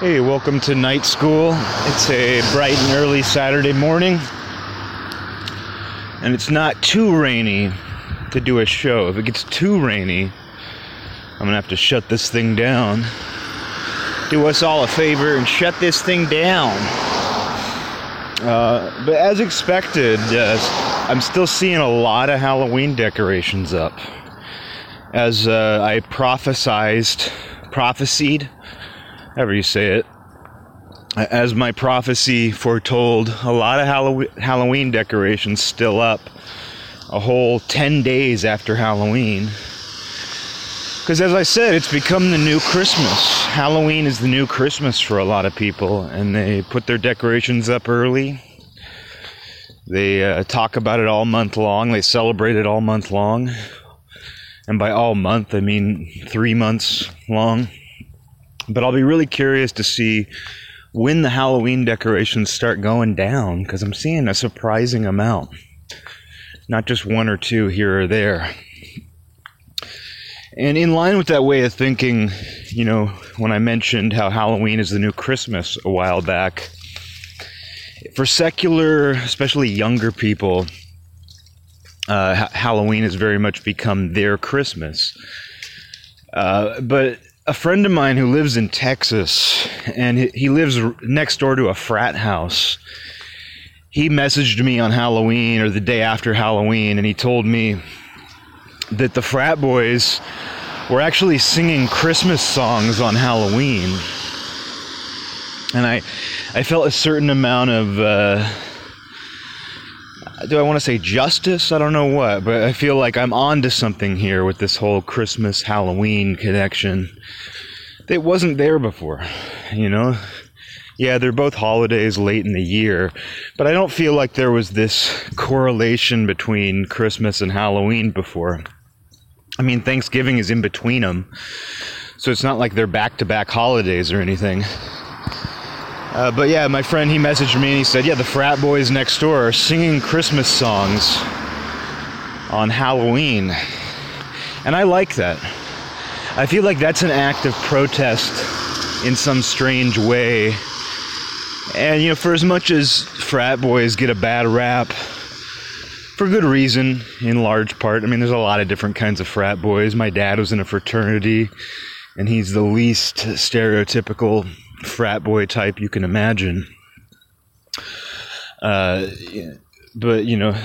Hey, welcome to night school. It's a bright and early Saturday morning, and it's not too rainy to do a show. If it gets too rainy, I'm gonna have to shut this thing down. Do us all a favor and shut this thing down. Uh, but as expected, uh, I'm still seeing a lot of Halloween decorations up. As uh, I prophesized, prophesied, however you say it, as my prophecy foretold, a lot of Halloween decorations still up a whole 10 days after Halloween. Because as I said, it's become the new Christmas. Halloween is the new Christmas for a lot of people, and they put their decorations up early. They uh, talk about it all month long, they celebrate it all month long. And by all month, I mean three months long. But I'll be really curious to see when the Halloween decorations start going down because I'm seeing a surprising amount. Not just one or two here or there. And in line with that way of thinking, you know, when I mentioned how Halloween is the new Christmas a while back, for secular, especially younger people, uh, ha- Halloween has very much become their Christmas. Uh, but a friend of mine who lives in Texas, and he lives next door to a frat house, he messaged me on Halloween or the day after Halloween, and he told me that the frat boys were actually singing Christmas songs on Halloween. And I, I felt a certain amount of, uh, do I want to say justice? I don't know what, but I feel like I'm onto something here with this whole Christmas Halloween connection. It wasn't there before, you know? Yeah, they're both holidays late in the year, but I don't feel like there was this correlation between Christmas and Halloween before. I mean, Thanksgiving is in between them, so it's not like they're back to back holidays or anything. Uh, but yeah, my friend he messaged me and he said, "Yeah, the frat boys next door are singing Christmas songs on Halloween," and I like that. I feel like that's an act of protest in some strange way. And you know, for as much as frat boys get a bad rap, for good reason, in large part. I mean, there's a lot of different kinds of frat boys. My dad was in a fraternity, and he's the least stereotypical frat boy type you can imagine. Uh, but, you know,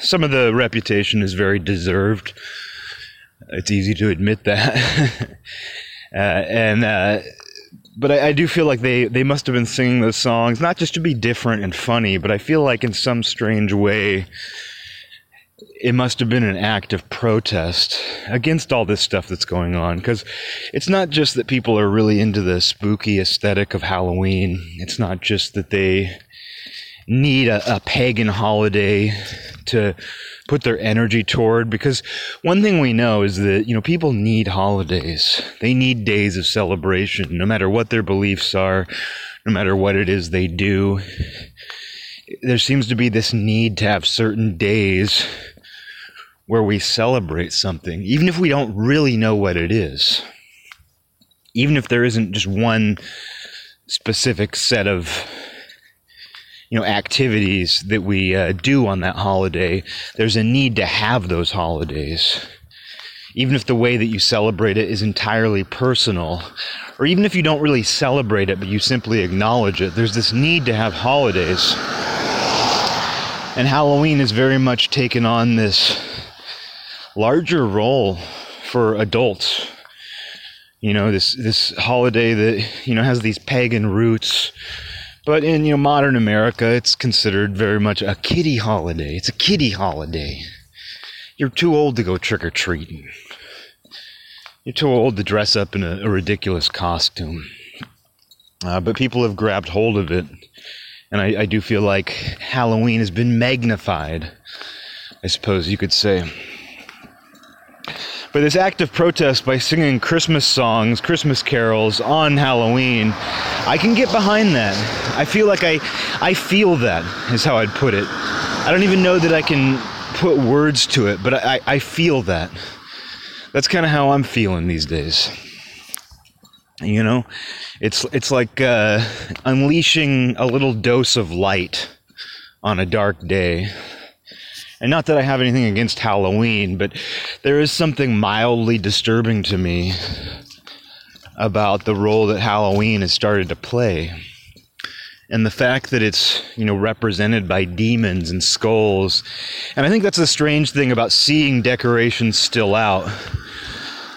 some of the reputation is very deserved. It's easy to admit that. uh, and, uh, but I, I, do feel like they, they must have been singing those songs, not just to be different and funny, but I feel like in some strange way, it must have been an act of protest against all this stuff that's going on. Because it's not just that people are really into the spooky aesthetic of Halloween, it's not just that they need a, a pagan holiday to put their energy toward because one thing we know is that you know people need holidays they need days of celebration no matter what their beliefs are no matter what it is they do there seems to be this need to have certain days where we celebrate something, even if we don't really know what it is. Even if there isn't just one specific set of you know activities that we uh, do on that holiday there's a need to have those holidays even if the way that you celebrate it is entirely personal or even if you don't really celebrate it but you simply acknowledge it there's this need to have holidays and halloween has very much taken on this larger role for adults. You know, this this holiday that you know has these pagan roots, but in you know modern America, it's considered very much a kiddie holiday. It's a kiddie holiday. You're too old to go trick or treating. You're too old to dress up in a, a ridiculous costume. Uh, but people have grabbed hold of it, and I, I do feel like Halloween has been magnified. I suppose you could say. But this act of protest by singing Christmas songs, Christmas carols on Halloween, I can get behind that. I feel like I, I feel that, is how I'd put it. I don't even know that I can put words to it, but I, I feel that. That's kind of how I'm feeling these days. You know, it's it's like uh, unleashing a little dose of light on a dark day. And not that I have anything against Halloween, but there is something mildly disturbing to me about the role that Halloween has started to play. And the fact that it's, you know, represented by demons and skulls. And I think that's a strange thing about seeing decorations still out.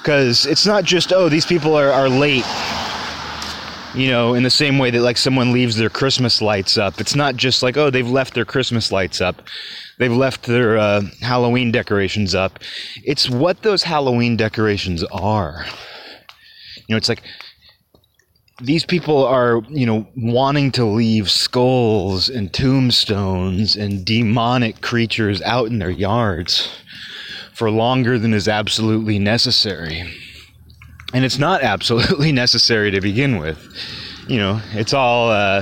Because it's not just, oh, these people are, are late you know, in the same way that like someone leaves their Christmas lights up. It's not just like, oh, they've left their Christmas lights up. They've left their uh, Halloween decorations up. It's what those Halloween decorations are. You know, it's like these people are, you know, wanting to leave skulls and tombstones and demonic creatures out in their yards for longer than is absolutely necessary. And it's not absolutely necessary to begin with. You know, it's all uh,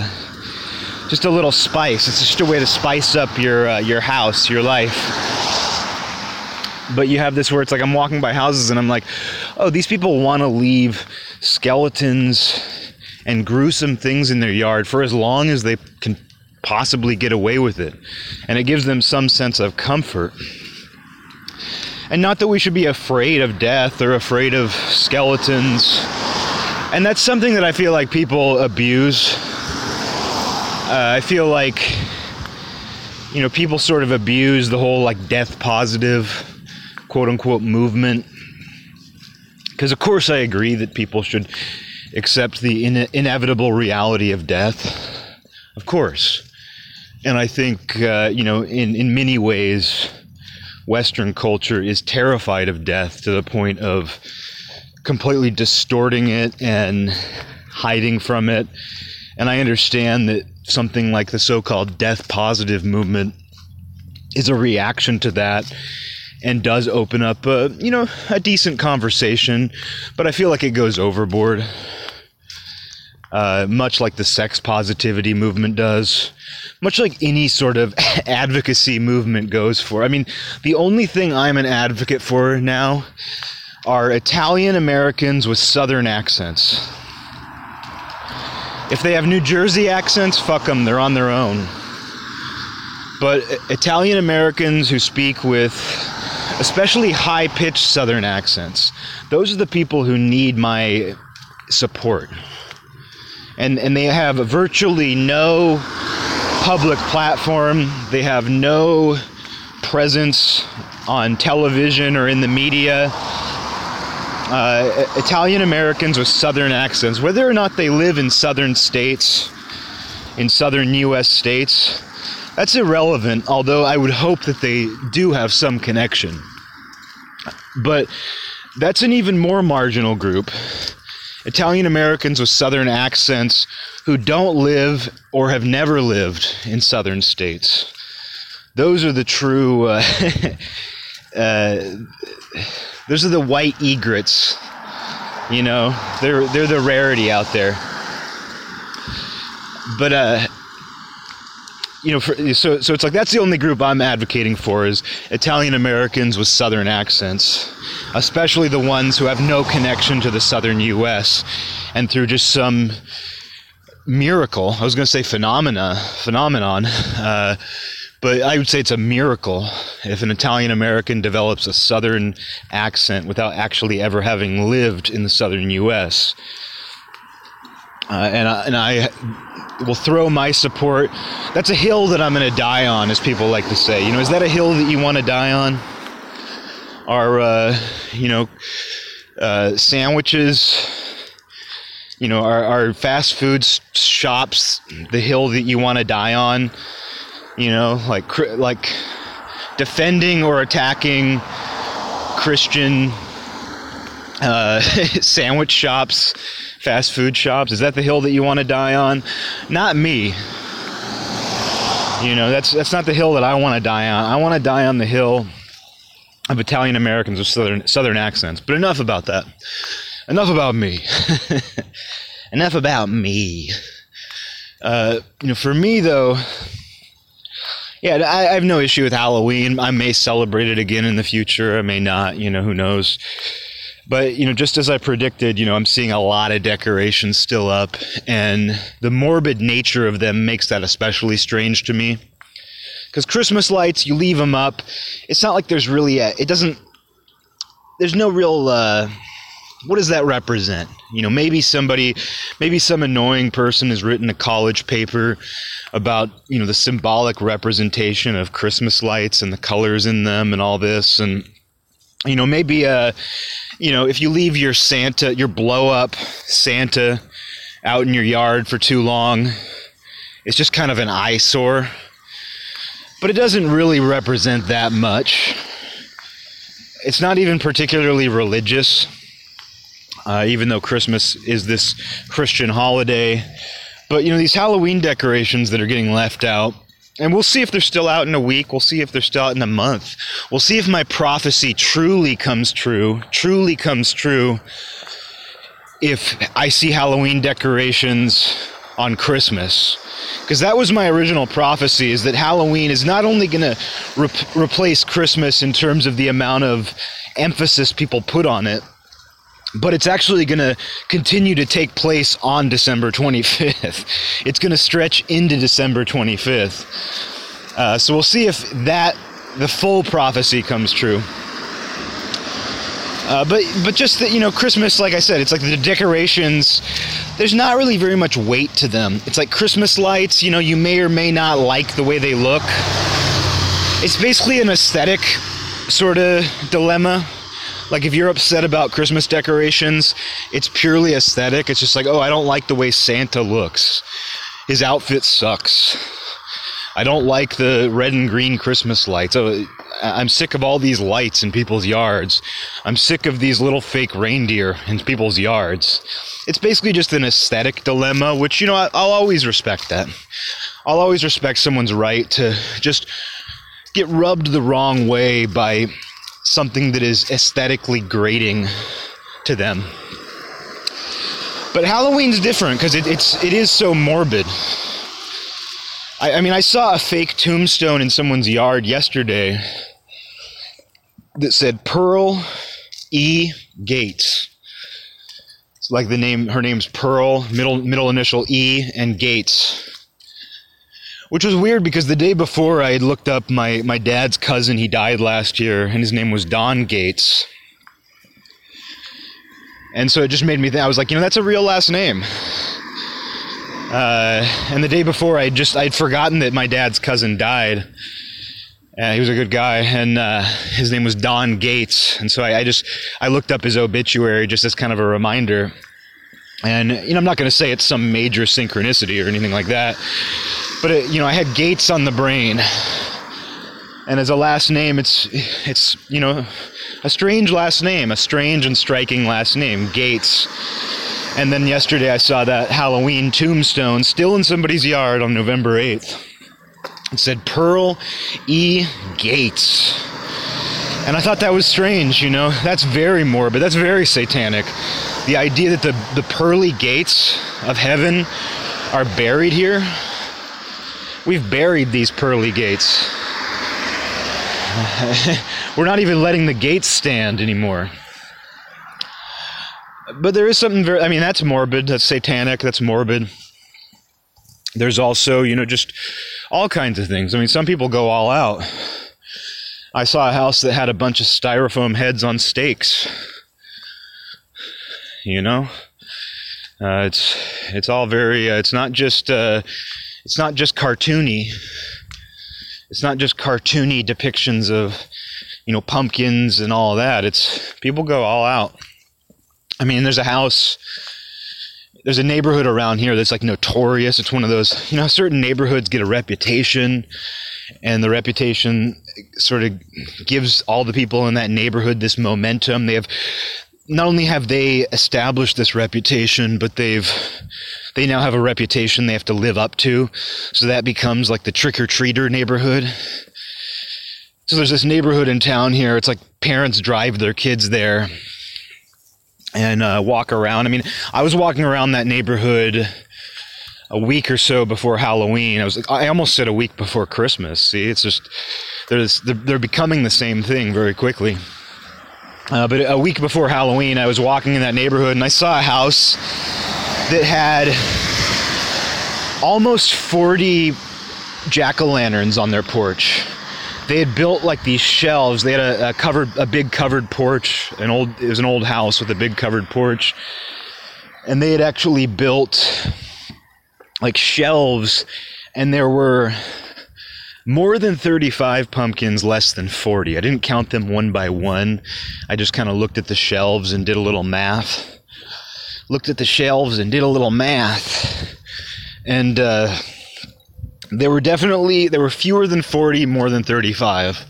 just a little spice. It's just a way to spice up your uh, your house, your life. But you have this where it's like I'm walking by houses and I'm like, oh, these people want to leave skeletons and gruesome things in their yard for as long as they can possibly get away with it. And it gives them some sense of comfort. And not that we should be afraid of death or afraid of skeletons. And that's something that I feel like people abuse. Uh, I feel like, you know, people sort of abuse the whole like death positive, quote unquote, movement. Because, of course, I agree that people should accept the in- inevitable reality of death. Of course. And I think, uh, you know, in, in many ways, Western culture is terrified of death to the point of completely distorting it and hiding from it. And I understand that something like the so called death positive movement is a reaction to that and does open up a you know a decent conversation but i feel like it goes overboard uh, much like the sex positivity movement does, much like any sort of advocacy movement goes for. I mean, the only thing I'm an advocate for now are Italian Americans with Southern accents. If they have New Jersey accents, fuck them, they're on their own. But Italian Americans who speak with especially high pitched Southern accents, those are the people who need my support and and they have virtually no public platform. They have no presence on television or in the media. Uh, Italian Americans with Southern accents, whether or not they live in Southern states, in Southern U.S. states, that's irrelevant. Although I would hope that they do have some connection. But that's an even more marginal group Italian Americans with Southern accents who don't live or have never lived in Southern states. Those are the true, uh, uh, those are the white egrets. You know, they're they're the rarity out there. But uh, you know, for, so so it's like that's the only group I'm advocating for is Italian Americans with Southern accents, especially the ones who have no connection to the Southern U.S. and through just some miracle. I was going to say phenomena, phenomenon, uh, but I would say it's a miracle if an Italian American develops a Southern accent without actually ever having lived in the Southern U.S. Uh, and I, and I will throw my support. That's a hill that I'm going to die on, as people like to say. You know, is that a hill that you want to die on? Are uh, you know uh, sandwiches? You know, are, are fast food shops the hill that you want to die on? You know, like like defending or attacking Christian uh, sandwich shops fast food shops? Is that the hill that you want to die on? Not me. You know, that's that's not the hill that I want to die on. I want to die on the hill of Italian Americans with southern southern accents. But enough about that. Enough about me. enough about me. Uh, you know, for me though, yeah, I, I have no issue with Halloween. I may celebrate it again in the future. I may not. You know, who knows? But, you know, just as I predicted, you know, I'm seeing a lot of decorations still up, and the morbid nature of them makes that especially strange to me. Because Christmas lights, you leave them up, it's not like there's really a, it doesn't, there's no real, uh, what does that represent? You know, maybe somebody, maybe some annoying person has written a college paper about, you know, the symbolic representation of Christmas lights and the colors in them and all this. And, you know, maybe, uh, you know, if you leave your Santa, your blow up Santa out in your yard for too long, it's just kind of an eyesore. But it doesn't really represent that much. It's not even particularly religious, uh, even though Christmas is this Christian holiday. But, you know, these Halloween decorations that are getting left out, and we'll see if they're still out in a week. We'll see if they're still out in a month. We'll see if my prophecy truly comes true, truly comes true. If I see Halloween decorations on Christmas. Because that was my original prophecy is that Halloween is not only going to re- replace Christmas in terms of the amount of emphasis people put on it, but it's actually going to continue to take place on December 25th. It's going to stretch into December 25th. Uh, so we'll see if that the full prophecy comes true. Uh, but but just that you know Christmas, like I said, it's like the decorations. There's not really very much weight to them. It's like Christmas lights. You know, you may or may not like the way they look. It's basically an aesthetic sort of dilemma. Like if you're upset about Christmas decorations, it's purely aesthetic. It's just like, oh, I don't like the way Santa looks. His outfit sucks. I don't like the red and green Christmas lights. Oh, I'm sick of all these lights in people's yards. I'm sick of these little fake reindeer in people's yards. It's basically just an aesthetic dilemma, which, you know, I'll always respect that. I'll always respect someone's right to just get rubbed the wrong way by something that is aesthetically grating to them. But Halloween's different because it, it's it is so morbid. I, I mean, I saw a fake tombstone in someone's yard yesterday that said Pearl E. Gates. It's like the name. Her name's Pearl, middle middle initial E, and Gates. Which was weird because the day before I had looked up my, my dad's cousin, he died last year, and his name was Don Gates. And so it just made me think, I was like, you know, that's a real last name. Uh, and the day before, I just I'd forgotten that my dad's cousin died. Uh, he was a good guy, and uh, his name was Don Gates. And so I, I, just I looked up his obituary just as kind of a reminder. And you know, I'm not going to say it's some major synchronicity or anything like that, but it, you know, I had Gates on the brain, and as a last name, it's it's you know a strange last name, a strange and striking last name, Gates. And then yesterday I saw that Halloween tombstone still in somebody's yard on November 8th. It said Pearl E. Gates. And I thought that was strange, you know? That's very morbid. That's very satanic. The idea that the, the pearly gates of heaven are buried here. We've buried these pearly gates. We're not even letting the gates stand anymore but there is something very, I mean, that's morbid. That's satanic. That's morbid. There's also, you know, just all kinds of things. I mean, some people go all out. I saw a house that had a bunch of styrofoam heads on stakes. You know, uh, it's it's all very. Uh, it's not just. Uh, it's not just cartoony. It's not just cartoony depictions of, you know, pumpkins and all that. It's people go all out. I mean, there's a house, there's a neighborhood around here that's like notorious. It's one of those, you know, certain neighborhoods get a reputation, and the reputation sort of gives all the people in that neighborhood this momentum. They have not only have they established this reputation, but they've they now have a reputation they have to live up to. So that becomes like the trick or treater neighborhood. So there's this neighborhood in town here. It's like parents drive their kids there and uh, walk around. I mean, I was walking around that neighborhood a week or so before Halloween. I was I almost said a week before Christmas. See, it's just they're, they're becoming the same thing very quickly. Uh, but a week before Halloween, I was walking in that neighborhood and I saw a house that had almost 40 jack o' lanterns on their porch. They had built like these shelves. They had a, a, covered, a big covered porch. An old, it was an old house with a big covered porch, and they had actually built like shelves, and there were more than 35 pumpkins, less than 40. I didn't count them one by one. I just kind of looked at the shelves and did a little math. Looked at the shelves and did a little math. And uh, there were definitely, there were fewer than 40, more than 35.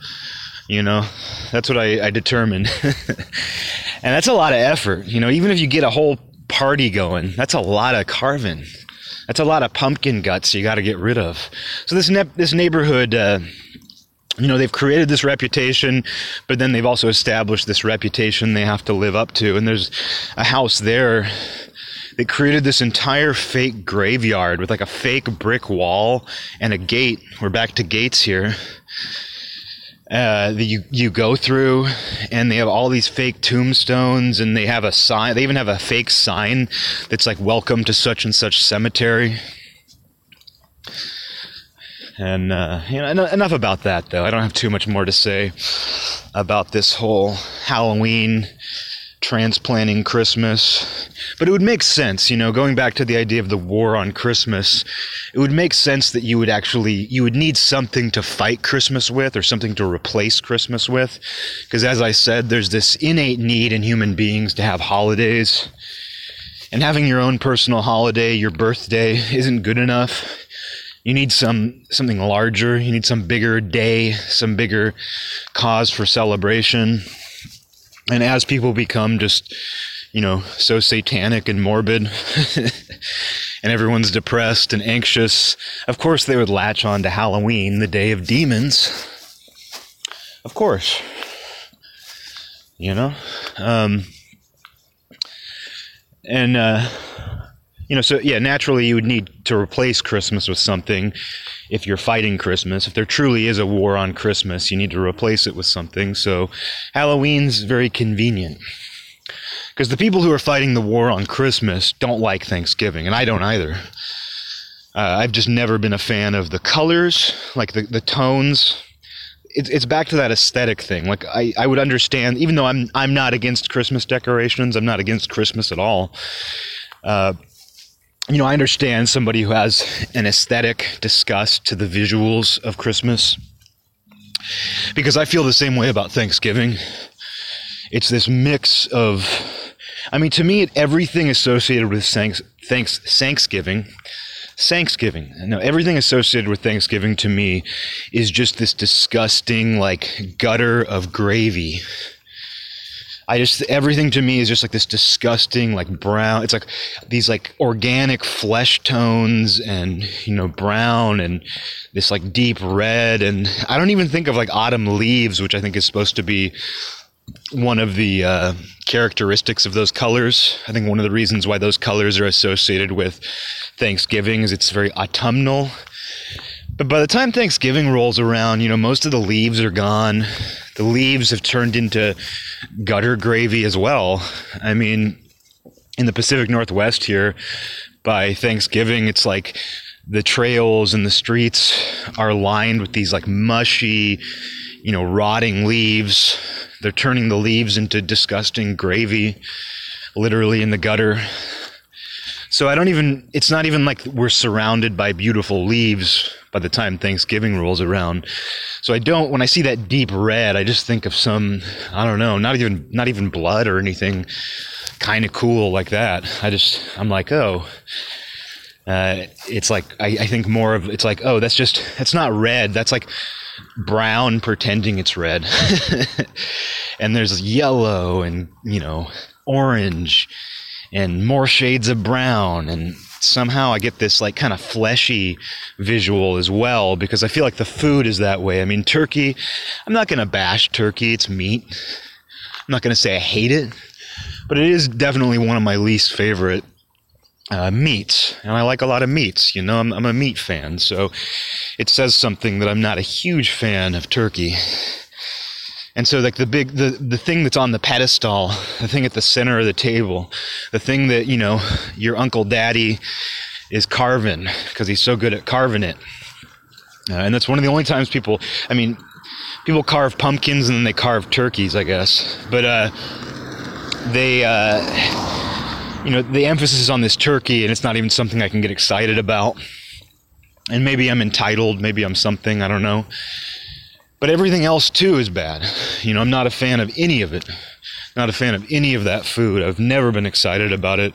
You know, that's what I, I determined. and that's a lot of effort. You know, even if you get a whole party going, that's a lot of carving. That's a lot of pumpkin guts you got to get rid of. So this ne- this neighborhood, uh, you know, they've created this reputation, but then they've also established this reputation they have to live up to. And there's a house there that created this entire fake graveyard with like a fake brick wall and a gate. We're back to gates here uh, that you you go through, and they have all these fake tombstones, and they have a sign. They even have a fake sign that's like "Welcome to such and such cemetery." And uh, you know, enough about that, though. I don't have too much more to say about this whole Halloween transplanting Christmas. But it would make sense, you know, going back to the idea of the war on Christmas, it would make sense that you would actually you would need something to fight Christmas with or something to replace Christmas with. Because as I said, there's this innate need in human beings to have holidays. And having your own personal holiday, your birthday, isn't good enough. You need some something larger. You need some bigger day, some bigger cause for celebration and as people become just you know so satanic and morbid and everyone's depressed and anxious of course they would latch on to halloween the day of demons. Of course. You know? Um, and uh, you know so yeah naturally you would need to replace christmas with something if you're fighting Christmas, if there truly is a war on Christmas, you need to replace it with something. So Halloween's very convenient. Because the people who are fighting the war on Christmas don't like Thanksgiving, and I don't either. Uh, I've just never been a fan of the colors, like the, the tones. It's, it's back to that aesthetic thing. Like I, I would understand, even though I'm I'm not against Christmas decorations, I'm not against Christmas at all. Uh, you know, I understand somebody who has an aesthetic disgust to the visuals of Christmas because I feel the same way about Thanksgiving. It's this mix of, I mean, to me, everything associated with thanks, thanks, Thanksgiving, Thanksgiving, no, everything associated with Thanksgiving to me is just this disgusting, like, gutter of gravy I just everything to me is just like this disgusting like brown. It's like these like organic flesh tones and you know brown and this like deep red and I don't even think of like autumn leaves, which I think is supposed to be one of the uh, characteristics of those colors. I think one of the reasons why those colors are associated with Thanksgiving is it's very autumnal. But by the time Thanksgiving rolls around, you know, most of the leaves are gone. The leaves have turned into gutter gravy as well. I mean, in the Pacific Northwest here, by Thanksgiving, it's like the trails and the streets are lined with these like mushy, you know, rotting leaves. They're turning the leaves into disgusting gravy, literally in the gutter. So I don't even, it's not even like we're surrounded by beautiful leaves by the time Thanksgiving rolls around. So I don't, when I see that deep red, I just think of some, I don't know, not even, not even blood or anything kind of cool like that. I just, I'm like, oh, uh, it's like, I, I think more of, it's like, oh, that's just, that's not red. That's like, brown pretending it's red. and there's yellow and, you know, orange and more shades of brown and somehow I get this like kind of fleshy visual as well because I feel like the food is that way. I mean, turkey, I'm not going to bash turkey, it's meat. I'm not going to say I hate it, but it is definitely one of my least favorite uh, meats, and I like a lot of meats. You know, I'm, I'm a meat fan, so it says something that I'm not a huge fan of turkey. And so like the big the the thing that's on the pedestal, the thing at the center of the table, the thing that, you know, your uncle daddy is carving because he's so good at carving it. Uh, and that's one of the only times people I mean, people carve pumpkins and then they carve turkeys, I guess. But uh they uh you know, the emphasis is on this turkey and it's not even something I can get excited about. And maybe I'm entitled, maybe I'm something, I don't know. But everything else too is bad. You know, I'm not a fan of any of it. Not a fan of any of that food. I've never been excited about it.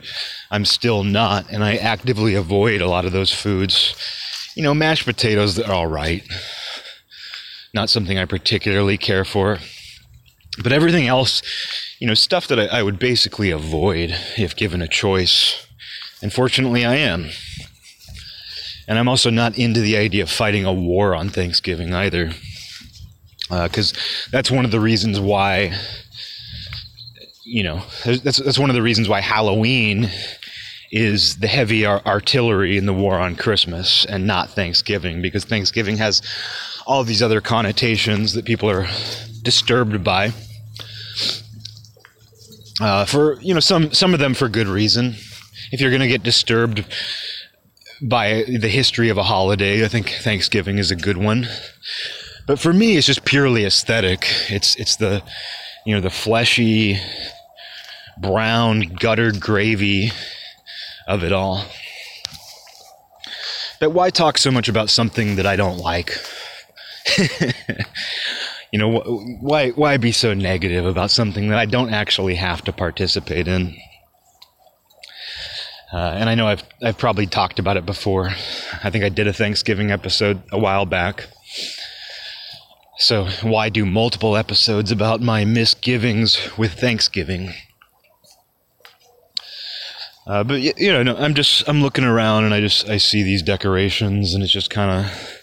I'm still not, and I actively avoid a lot of those foods. You know, mashed potatoes they're all right. Not something I particularly care for. But everything else, you know, stuff that I, I would basically avoid if given a choice. Unfortunately, I am. And I'm also not into the idea of fighting a war on Thanksgiving either because uh, that's one of the reasons why you know that's that's one of the reasons why Halloween is the heavy ar- artillery in the war on Christmas and not Thanksgiving because Thanksgiving has all these other connotations that people are disturbed by. Uh, for you know some some of them for good reason. If you're going to get disturbed by the history of a holiday I think Thanksgiving is a good one but for me, it's just purely aesthetic. It's it's the you know the fleshy brown guttered gravy of it all. But why talk so much about something that I don't like? you know, why why be so negative about something that I don't actually have to participate in? Uh, and I know I've I've probably talked about it before. I think I did a Thanksgiving episode a while back. So, why do multiple episodes about my misgivings with Thanksgiving? Uh, but you know, no, I'm just I'm looking around and I just I see these decorations and it's just kind of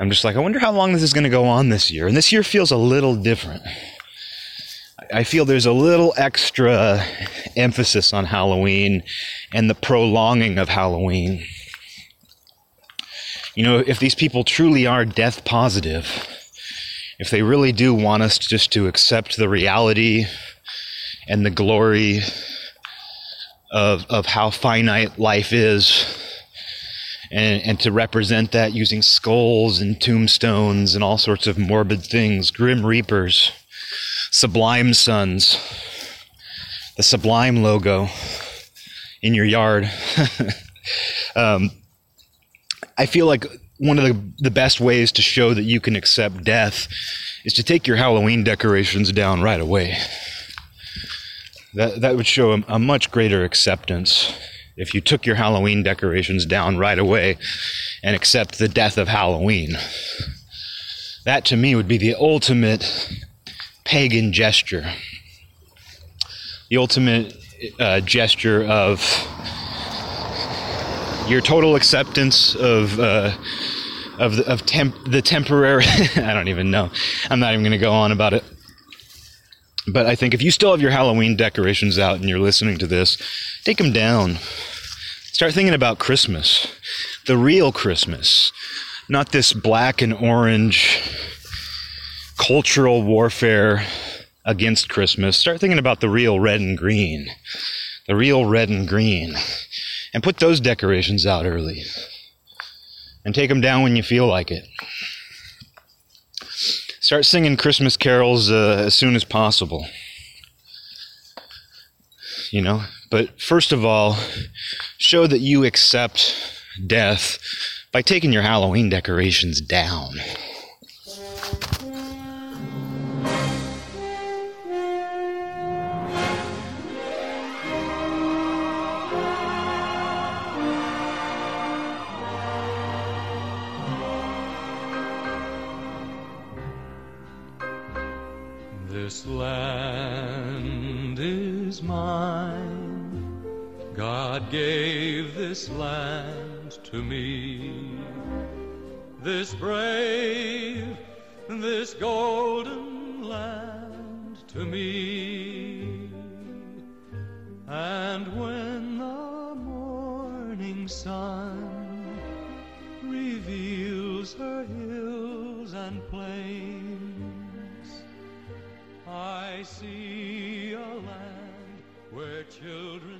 I'm just like I wonder how long this is going to go on this year. And this year feels a little different. I feel there's a little extra emphasis on Halloween and the prolonging of Halloween. You know, if these people truly are death positive, if they really do want us just to accept the reality and the glory of, of how finite life is and, and to represent that using skulls and tombstones and all sorts of morbid things, grim reapers, sublime suns, the sublime logo in your yard. um, I feel like one of the, the best ways to show that you can accept death is to take your Halloween decorations down right away. That, that would show a, a much greater acceptance if you took your Halloween decorations down right away and accept the death of Halloween. That to me would be the ultimate pagan gesture. The ultimate uh, gesture of your total acceptance of uh, of of temp, the temporary. I don't even know. I'm not even going to go on about it. But I think if you still have your Halloween decorations out and you're listening to this, take them down. Start thinking about Christmas, the real Christmas, not this black and orange cultural warfare against Christmas. Start thinking about the real red and green, the real red and green and put those decorations out early and take them down when you feel like it. Start singing Christmas carols uh, as soon as possible. You know, but first of all, show that you accept death by taking your Halloween decorations down. This land is mine. God gave this land to me. This brave, this golden land to me. See a land where children